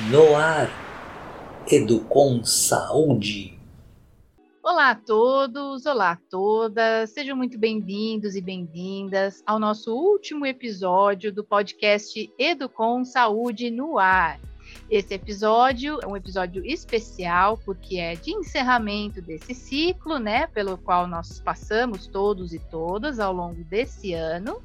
No ar, Educom Saúde. Olá a todos, olá a todas, sejam muito bem-vindos e bem-vindas ao nosso último episódio do podcast Educom Saúde no Ar. Esse episódio é um episódio especial porque é de encerramento desse ciclo, né, pelo qual nós passamos todos e todas ao longo desse ano,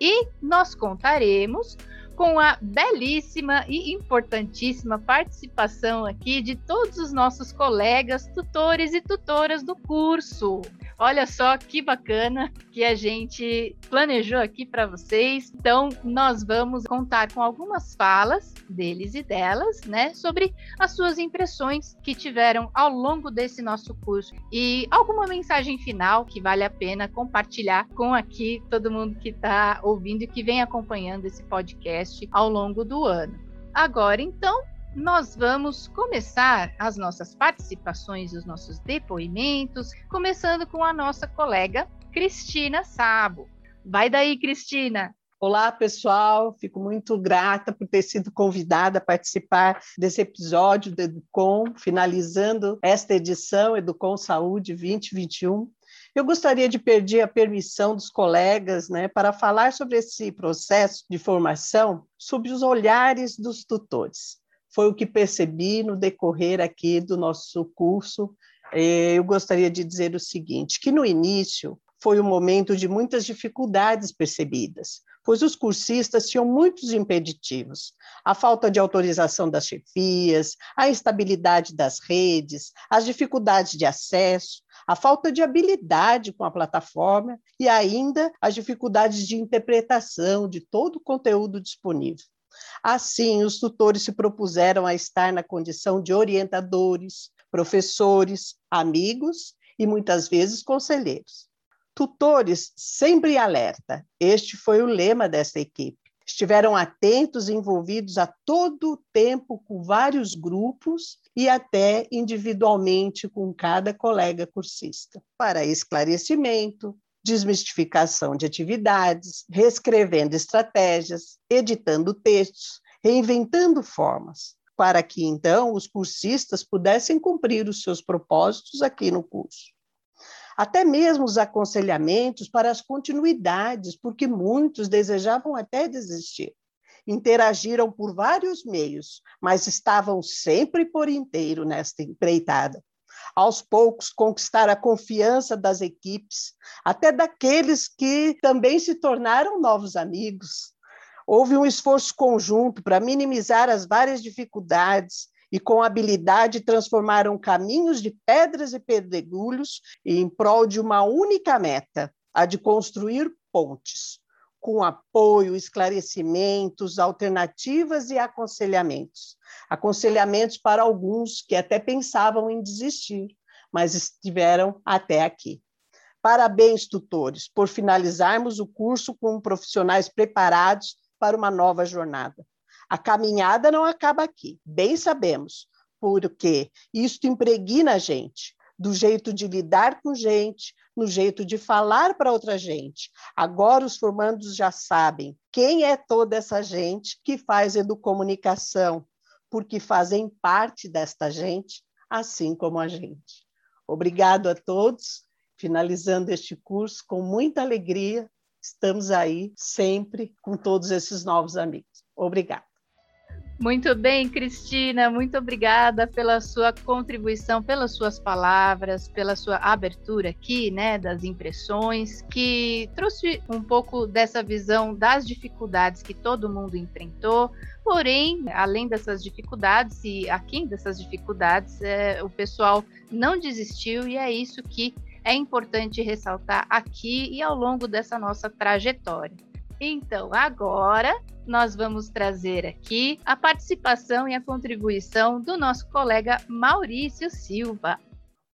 e nós contaremos com a belíssima e importantíssima participação aqui de todos os nossos colegas, tutores e tutoras do curso. Olha só que bacana que a gente planejou aqui para vocês. Então, nós vamos contar com algumas falas deles e delas, né, sobre as suas impressões que tiveram ao longo desse nosso curso e alguma mensagem final que vale a pena compartilhar com aqui todo mundo que está ouvindo e que vem acompanhando esse podcast ao longo do ano. Agora, então, nós vamos começar as nossas participações, os nossos depoimentos, começando com a nossa colega Cristina Sabo. Vai daí, Cristina. Olá, pessoal. Fico muito grata por ter sido convidada a participar desse episódio do Educom, finalizando esta edição Educom Saúde 2021. Eu gostaria de pedir a permissão dos colegas né, para falar sobre esse processo de formação sob os olhares dos tutores foi o que percebi no decorrer aqui do nosso curso. É, eu gostaria de dizer o seguinte, que no início foi um momento de muitas dificuldades percebidas, pois os cursistas tinham muitos impeditivos. A falta de autorização das chefias, a instabilidade das redes, as dificuldades de acesso, a falta de habilidade com a plataforma e ainda as dificuldades de interpretação de todo o conteúdo disponível. Assim, os tutores se propuseram a estar na condição de orientadores, professores, amigos e muitas vezes conselheiros. Tutores sempre alerta. Este foi o lema desta equipe. Estiveram atentos e envolvidos a todo o tempo com vários grupos e até individualmente com cada colega cursista, para esclarecimento, desmistificação de atividades, reescrevendo estratégias, editando textos, reinventando formas, para que então os cursistas pudessem cumprir os seus propósitos aqui no curso. Até mesmo os aconselhamentos para as continuidades, porque muitos desejavam até desistir. Interagiram por vários meios, mas estavam sempre por inteiro nesta empreitada aos poucos conquistar a confiança das equipes, até daqueles que também se tornaram novos amigos. Houve um esforço conjunto para minimizar as várias dificuldades e, com habilidade, transformaram caminhos de pedras e pedregulhos em prol de uma única meta, a de construir pontes com apoio, esclarecimentos, alternativas e aconselhamentos. Aconselhamentos para alguns que até pensavam em desistir, mas estiveram até aqui. Parabéns, tutores, por finalizarmos o curso com profissionais preparados para uma nova jornada. A caminhada não acaba aqui, bem sabemos, porque isto impregna a gente, do jeito de lidar com gente, no jeito de falar para outra gente. Agora os formandos já sabem quem é toda essa gente que faz educomunicação, porque fazem parte desta gente, assim como a gente. Obrigado a todos. Finalizando este curso com muita alegria, estamos aí sempre com todos esses novos amigos. Obrigada. Muito bem, Cristina, muito obrigada pela sua contribuição, pelas suas palavras, pela sua abertura aqui, né, das impressões, que trouxe um pouco dessa visão das dificuldades que todo mundo enfrentou. Porém, além dessas dificuldades e aquém dessas dificuldades, é, o pessoal não desistiu e é isso que é importante ressaltar aqui e ao longo dessa nossa trajetória. Então, agora nós vamos trazer aqui a participação e a contribuição do nosso colega Maurício Silva.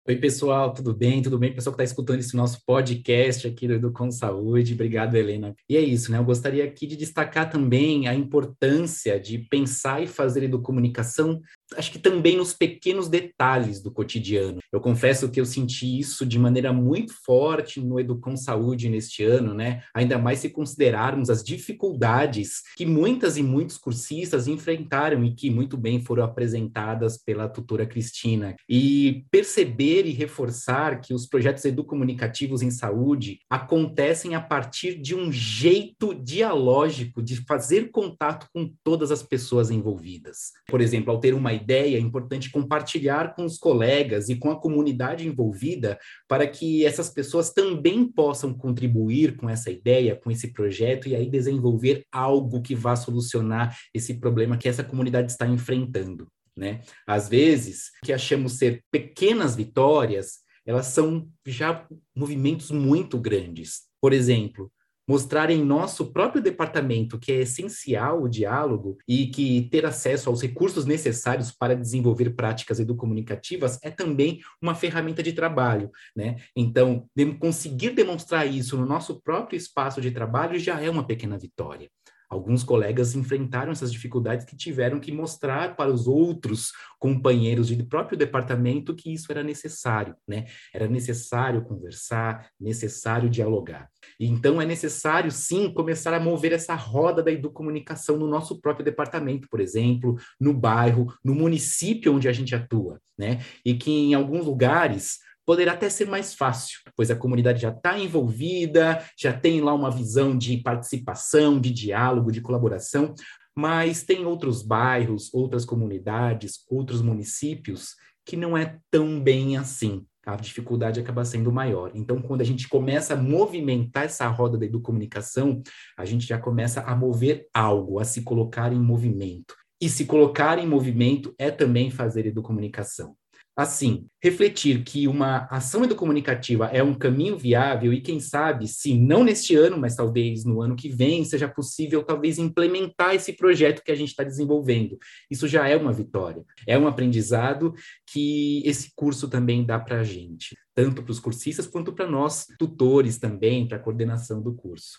Oi, pessoal, tudo bem? Tudo bem, pessoal que está escutando esse nosso podcast aqui do Educom Saúde? Obrigado, Helena. E é isso, né? Eu gostaria aqui de destacar também a importância de pensar e fazer educomunicação acho que também nos pequenos detalhes do cotidiano. Eu confesso que eu senti isso de maneira muito forte no Educom Saúde neste ano, né? Ainda mais se considerarmos as dificuldades que muitas e muitos cursistas enfrentaram e que muito bem foram apresentadas pela tutora Cristina. E perceber e reforçar que os projetos educomunicativos em saúde acontecem a partir de um jeito dialógico de fazer contato com todas as pessoas envolvidas. Por exemplo, ao ter uma ideia, é importante compartilhar com os colegas e com a comunidade envolvida para que essas pessoas também possam contribuir com essa ideia, com esse projeto e aí desenvolver algo que vá solucionar esse problema que essa comunidade está enfrentando. Né? Às vezes, o que achamos ser pequenas vitórias, elas são já movimentos muito grandes. Por exemplo, mostrar em nosso próprio departamento que é essencial o diálogo e que ter acesso aos recursos necessários para desenvolver práticas educomunicativas é também uma ferramenta de trabalho, né? Então, conseguir demonstrar isso no nosso próprio espaço de trabalho já é uma pequena vitória. Alguns colegas enfrentaram essas dificuldades que tiveram que mostrar para os outros companheiros de próprio departamento que isso era necessário, né? Era necessário conversar, necessário dialogar. E então é necessário, sim, começar a mover essa roda da educomunicação no nosso próprio departamento, por exemplo, no bairro, no município onde a gente atua, né? E que em alguns lugares poderá até ser mais fácil, pois a comunidade já está envolvida, já tem lá uma visão de participação, de diálogo, de colaboração, mas tem outros bairros, outras comunidades, outros municípios que não é tão bem assim. A dificuldade acaba sendo maior. Então, quando a gente começa a movimentar essa roda da educomunicação, a gente já começa a mover algo, a se colocar em movimento. E se colocar em movimento é também fazer educomunicação assim, refletir que uma ação educomunicativa é um caminho viável e quem sabe, se não neste ano, mas talvez no ano que vem, seja possível talvez implementar esse projeto que a gente está desenvolvendo. Isso já é uma vitória, é um aprendizado que esse curso também dá para a gente, tanto para os cursistas quanto para nós, tutores também, para a coordenação do curso.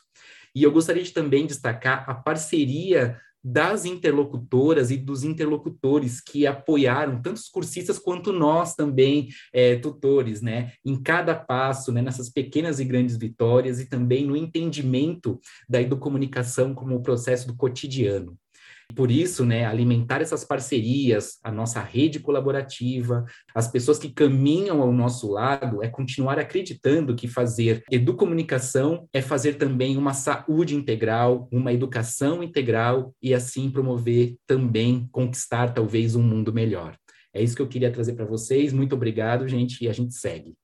E eu gostaria de também destacar a parceria das interlocutoras e dos interlocutores que apoiaram tanto os cursistas quanto nós também, é, tutores, né, em cada passo, né, nessas pequenas e grandes vitórias e também no entendimento da educomunicação como o processo do cotidiano. Por isso, né, alimentar essas parcerias, a nossa rede colaborativa, as pessoas que caminham ao nosso lado, é continuar acreditando que fazer educomunicação é fazer também uma saúde integral, uma educação integral e assim promover também, conquistar talvez um mundo melhor. É isso que eu queria trazer para vocês. Muito obrigado, gente, e a gente segue.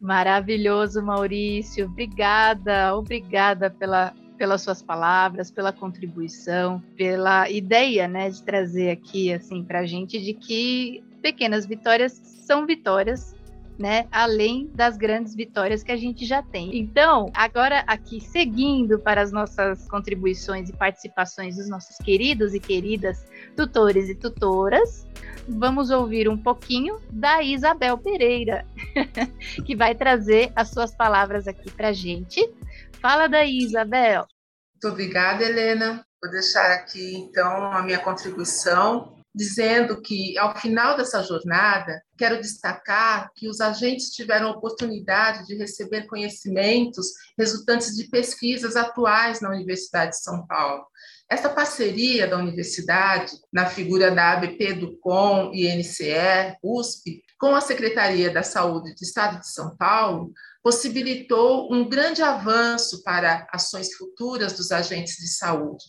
Maravilhoso, Maurício. Obrigada, obrigada pela pelas suas palavras, pela contribuição, pela ideia, né, de trazer aqui assim para a gente de que pequenas vitórias são vitórias né, além das grandes vitórias que a gente já tem. Então, agora aqui seguindo para as nossas contribuições e participações dos nossos queridos e queridas tutores e tutoras, vamos ouvir um pouquinho da Isabel Pereira, que vai trazer as suas palavras aqui para gente Fala daí, Isabel. Muito obrigada, Helena. Vou deixar aqui, então, a minha contribuição, dizendo que, ao final dessa jornada, quero destacar que os agentes tiveram a oportunidade de receber conhecimentos resultantes de pesquisas atuais na Universidade de São Paulo. Essa parceria da universidade, na figura da ABP do COM NCE, USP, com a Secretaria da Saúde do Estado de São Paulo, possibilitou um grande avanço para ações futuras dos agentes de saúde.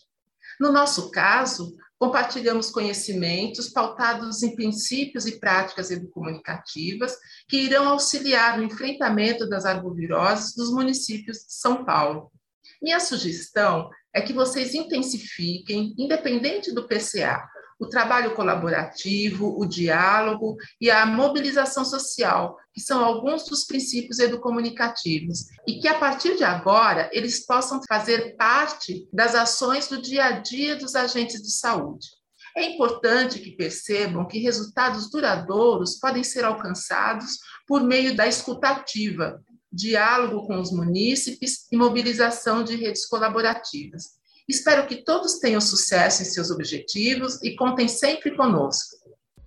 No nosso caso, compartilhamos conhecimentos pautados em princípios e práticas educomunicativas que irão auxiliar no enfrentamento das arboviroses dos municípios de São Paulo. Minha sugestão é que vocês intensifiquem, independente do PCA, o trabalho colaborativo, o diálogo e a mobilização social, que são alguns dos princípios educomunicativos, e que a partir de agora eles possam fazer parte das ações do dia a dia dos agentes de saúde. É importante que percebam que resultados duradouros podem ser alcançados por meio da escutativa, diálogo com os munícipes e mobilização de redes colaborativas. Espero que todos tenham sucesso em seus objetivos e contem sempre conosco.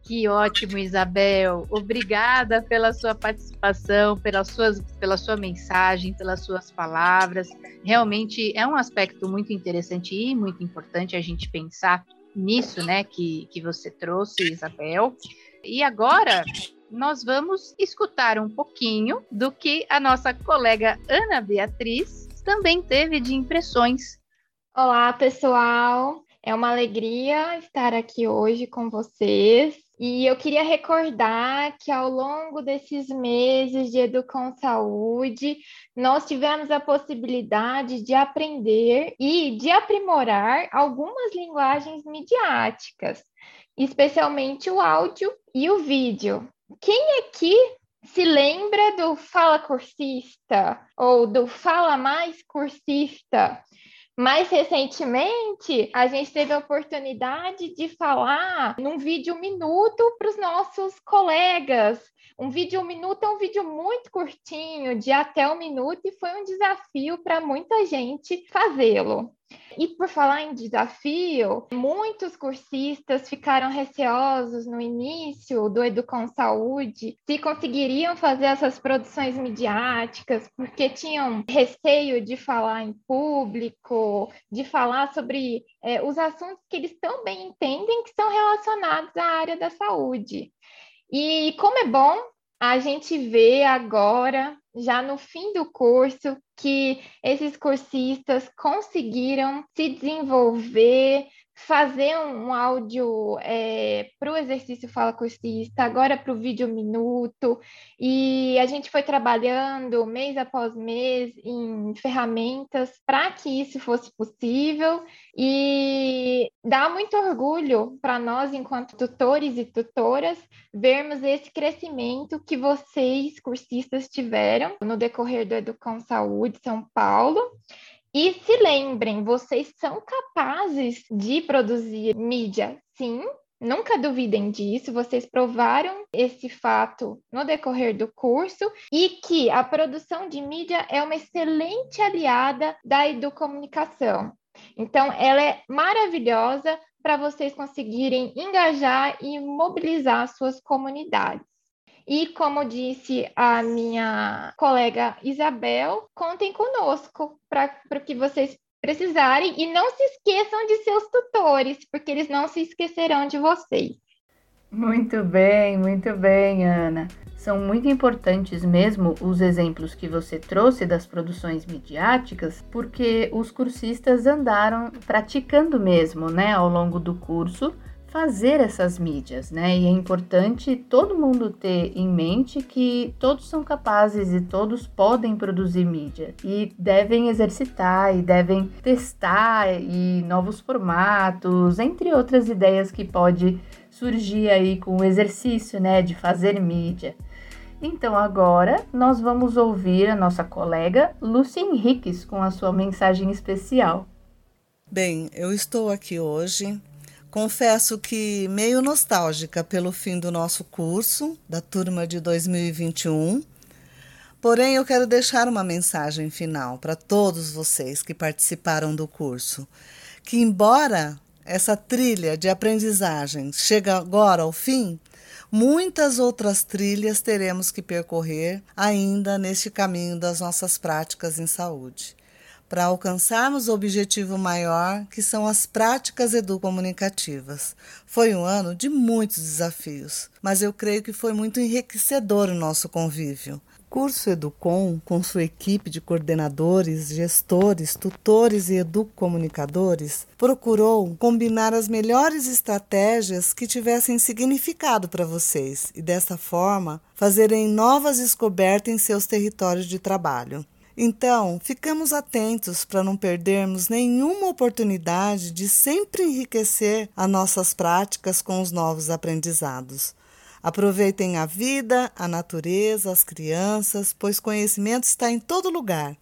Que ótimo, Isabel. Obrigada pela sua participação, pelas suas, pela sua mensagem, pelas suas palavras. Realmente é um aspecto muito interessante e muito importante a gente pensar nisso, né, que, que você trouxe, Isabel. E agora nós vamos escutar um pouquinho do que a nossa colega Ana Beatriz também teve de impressões. Olá, pessoal. É uma alegria estar aqui hoje com vocês. E eu queria recordar que ao longo desses meses de Educom Saúde, nós tivemos a possibilidade de aprender e de aprimorar algumas linguagens midiáticas, especialmente o áudio e o vídeo. Quem aqui se lembra do Fala Cursista ou do Fala Mais Cursista? Mais recentemente, a gente teve a oportunidade de falar num vídeo minuto para os nossos colegas. Um vídeo minuto é um vídeo muito curtinho, de até um minuto, e foi um desafio para muita gente fazê-lo. E por falar em desafio, muitos cursistas ficaram receosos no início do Educom Saúde se conseguiriam fazer essas produções midiáticas, porque tinham receio de falar em público, de falar sobre é, os assuntos que eles também entendem que são relacionados à área da saúde. E como é bom a gente ver agora, já no fim do curso, que esses cursistas conseguiram se desenvolver, fazer um áudio é, para o exercício Fala Cursista, agora para o vídeo Minuto, e a gente foi trabalhando mês após mês em ferramentas para que isso fosse possível, e dá muito orgulho para nós, enquanto tutores e tutoras, vermos esse crescimento que vocês, cursistas, tiveram no decorrer do Educom Saúde São Paulo, e se lembrem, vocês são capazes de produzir mídia, sim. Nunca duvidem disso, vocês provaram esse fato no decorrer do curso e que a produção de mídia é uma excelente aliada da educomunicação. Então, ela é maravilhosa para vocês conseguirem engajar e mobilizar suas comunidades. E como disse a minha colega Isabel, contem conosco para que vocês precisarem e não se esqueçam de seus tutores, porque eles não se esquecerão de vocês. Muito bem, muito bem, Ana. São muito importantes mesmo os exemplos que você trouxe das produções midiáticas, porque os cursistas andaram praticando mesmo, né, ao longo do curso fazer essas mídias, né? E é importante todo mundo ter em mente que todos são capazes e todos podem produzir mídia e devem exercitar e devem testar e novos formatos, entre outras ideias que pode surgir aí com o exercício, né, de fazer mídia. Então agora nós vamos ouvir a nossa colega Lúcia Henriques com a sua mensagem especial. Bem, eu estou aqui hoje Confesso que meio nostálgica pelo fim do nosso curso, da turma de 2021. Porém, eu quero deixar uma mensagem final para todos vocês que participaram do curso, que embora essa trilha de aprendizagem chegue agora ao fim, muitas outras trilhas teremos que percorrer ainda neste caminho das nossas práticas em saúde para alcançarmos o objetivo maior, que são as práticas educomunicativas. Foi um ano de muitos desafios, mas eu creio que foi muito enriquecedor o nosso convívio. O curso Educom, com sua equipe de coordenadores, gestores, tutores e educomunicadores, procurou combinar as melhores estratégias que tivessem significado para vocês e, dessa forma, fazerem novas descobertas em seus territórios de trabalho. Então, ficamos atentos para não perdermos nenhuma oportunidade de sempre enriquecer as nossas práticas com os novos aprendizados. Aproveitem a vida, a natureza, as crianças, pois conhecimento está em todo lugar.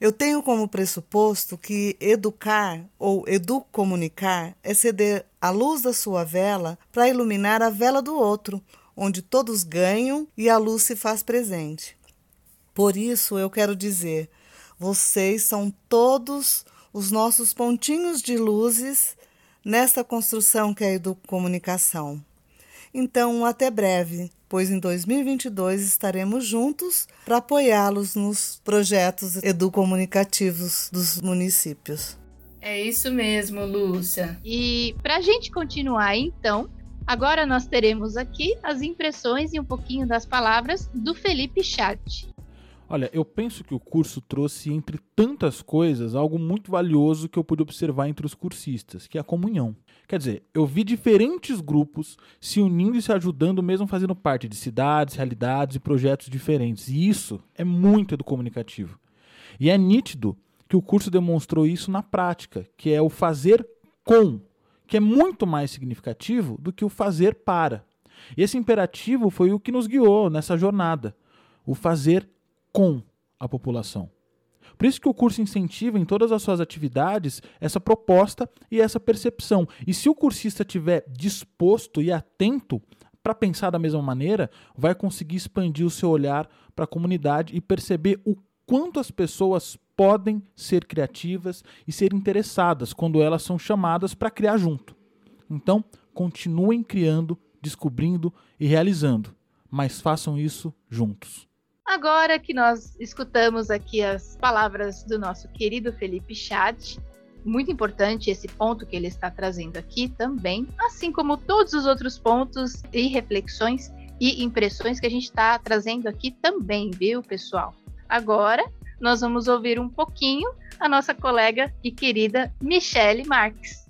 Eu tenho como pressuposto que educar ou educomunicar é ceder a luz da sua vela para iluminar a vela do outro, onde todos ganham e a luz se faz presente. Por isso eu quero dizer, vocês são todos os nossos pontinhos de luzes nessa construção que é a educomunicação. Então, até breve, pois em 2022 estaremos juntos para apoiá-los nos projetos educomunicativos dos municípios. É isso mesmo, Lúcia. E para a gente continuar, então, agora nós teremos aqui as impressões e um pouquinho das palavras do Felipe Chat. Olha, eu penso que o curso trouxe, entre tantas coisas, algo muito valioso que eu pude observar entre os cursistas, que é a comunhão. Quer dizer, eu vi diferentes grupos se unindo e se ajudando, mesmo fazendo parte de cidades, realidades e projetos diferentes. E isso é muito educomunicativo. E é nítido que o curso demonstrou isso na prática, que é o fazer com, que é muito mais significativo do que o fazer para. E esse imperativo foi o que nos guiou nessa jornada, o fazer com a população. Por isso que o curso incentiva em todas as suas atividades essa proposta e essa percepção. E se o cursista estiver disposto e atento para pensar da mesma maneira, vai conseguir expandir o seu olhar para a comunidade e perceber o quanto as pessoas podem ser criativas e ser interessadas quando elas são chamadas para criar junto. Então, continuem criando, descobrindo e realizando, mas façam isso juntos. Agora que nós escutamos aqui as palavras do nosso querido Felipe Chat, muito importante esse ponto que ele está trazendo aqui também, assim como todos os outros pontos e reflexões e impressões que a gente está trazendo aqui também, viu, pessoal? Agora nós vamos ouvir um pouquinho a nossa colega e querida Michele Marques.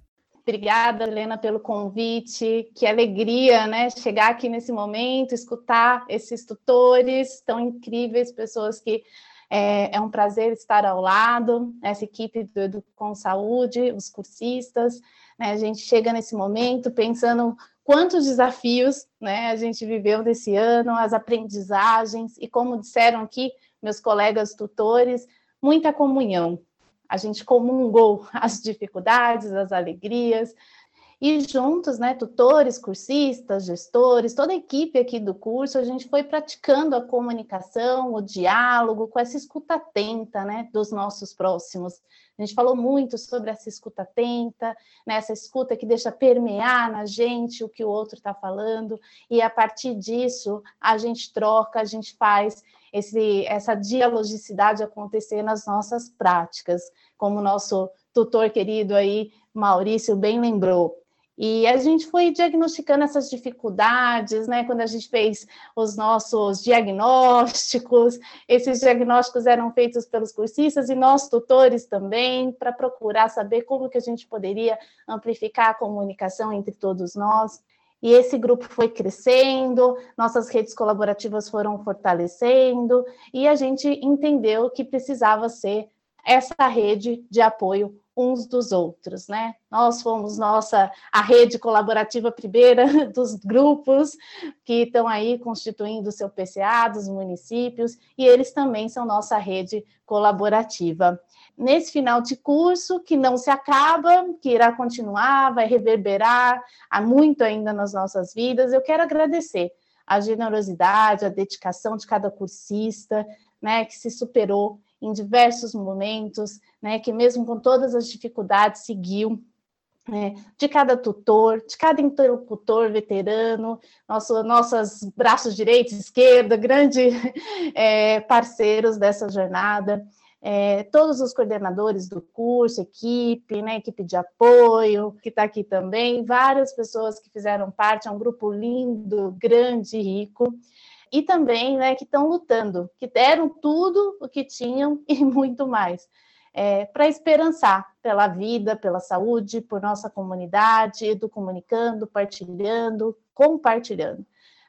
Obrigada, Helena, pelo convite. Que alegria, né? Chegar aqui nesse momento, escutar esses tutores tão incríveis, pessoas que é, é um prazer estar ao lado, essa equipe do Edu com Saúde, os cursistas. Né? A gente chega nesse momento pensando quantos desafios né, a gente viveu desse ano, as aprendizagens, e como disseram aqui meus colegas tutores, muita comunhão, a gente comungou as dificuldades, as alegrias, e juntos, né, tutores, cursistas, gestores, toda a equipe aqui do curso, a gente foi praticando a comunicação, o diálogo, com essa escuta atenta, né, dos nossos próximos. A gente falou muito sobre essa escuta atenta, né, escuta que deixa permear na gente o que o outro está falando, e a partir disso a gente troca, a gente faz esse, essa dialogicidade acontecer nas nossas práticas, como o nosso tutor querido aí, Maurício, bem lembrou. E a gente foi diagnosticando essas dificuldades, né? Quando a gente fez os nossos diagnósticos, esses diagnósticos eram feitos pelos cursistas e nós tutores também, para procurar saber como que a gente poderia amplificar a comunicação entre todos nós e esse grupo foi crescendo, nossas redes colaborativas foram fortalecendo, e a gente entendeu que precisava ser essa rede de apoio uns dos outros, né? Nós fomos nossa a rede colaborativa primeira dos grupos que estão aí constituindo o seu PCA dos municípios e eles também são nossa rede colaborativa nesse final de curso, que não se acaba, que irá continuar, vai reverberar há muito ainda nas nossas vidas. Eu quero agradecer a generosidade, a dedicação de cada cursista, né, que se superou em diversos momentos, né, que mesmo com todas as dificuldades seguiu, né, de cada tutor, de cada interlocutor veterano, nosso, nossos braços direitos e esquerda, grandes é, parceiros dessa jornada é, todos os coordenadores do curso, equipe, né, equipe de apoio, que está aqui também, várias pessoas que fizeram parte, é um grupo lindo, grande, rico, e também né, que estão lutando, que deram tudo o que tinham e muito mais. É, para esperançar pela vida, pela saúde, por nossa comunidade, edu comunicando, partilhando, compartilhando.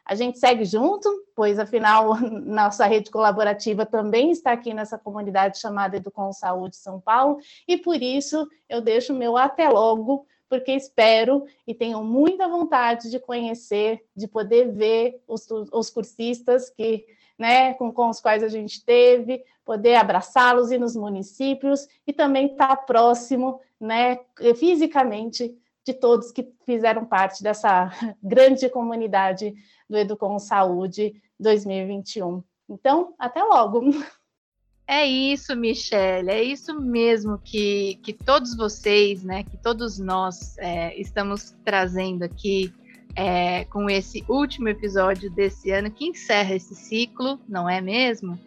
A gente segue junto, pois afinal nossa rede colaborativa também está aqui nessa comunidade chamada Educom Saúde São Paulo, e por isso eu deixo meu até logo, porque espero e tenho muita vontade de conhecer, de poder ver os, os cursistas que, né, com, com os quais a gente teve, poder abraçá-los e nos municípios e também estar próximo, né, fisicamente de todos que fizeram parte dessa grande comunidade do Educom Saúde 2021. Então, até logo! É isso, Michelle, é isso mesmo que, que todos vocês, né, que todos nós é, estamos trazendo aqui é, com esse último episódio desse ano que encerra esse ciclo, não é mesmo?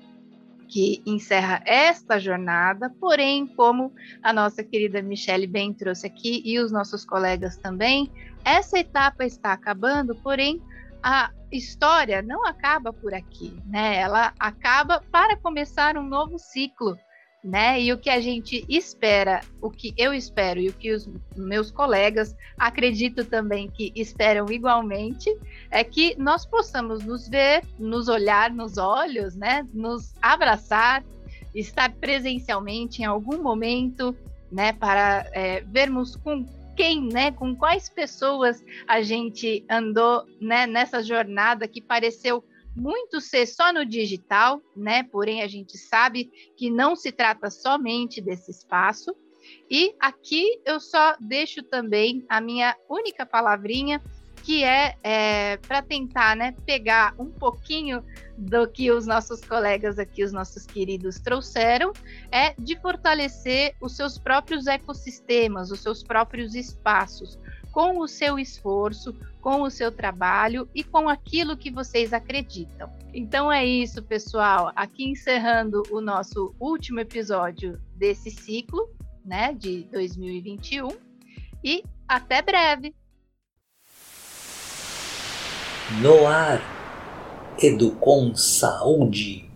Que encerra esta jornada, porém, como a nossa querida Michelle bem trouxe aqui e os nossos colegas também, essa etapa está acabando, porém, a história não acaba por aqui, né? Ela acaba para começar um novo ciclo né? E o que a gente espera, o que eu espero e o que os meus colegas acredito também que esperam igualmente, é que nós possamos nos ver, nos olhar nos olhos, né? Nos abraçar, estar presencialmente em algum momento, né? Para é, vermos com quem, né? Com quais pessoas a gente andou, né? Nessa jornada que pareceu muito ser só no digital, né? Porém, a gente sabe que não se trata somente desse espaço. E aqui eu só deixo também a minha única palavrinha, que é, é para tentar né, pegar um pouquinho do que os nossos colegas aqui, os nossos queridos, trouxeram, é de fortalecer os seus próprios ecossistemas, os seus próprios espaços, com o seu esforço, com o seu trabalho e com aquilo que vocês acreditam. Então é isso, pessoal. Aqui encerrando o nosso último episódio desse ciclo, né, de 2021. E até breve. No ar, Educom Saúde.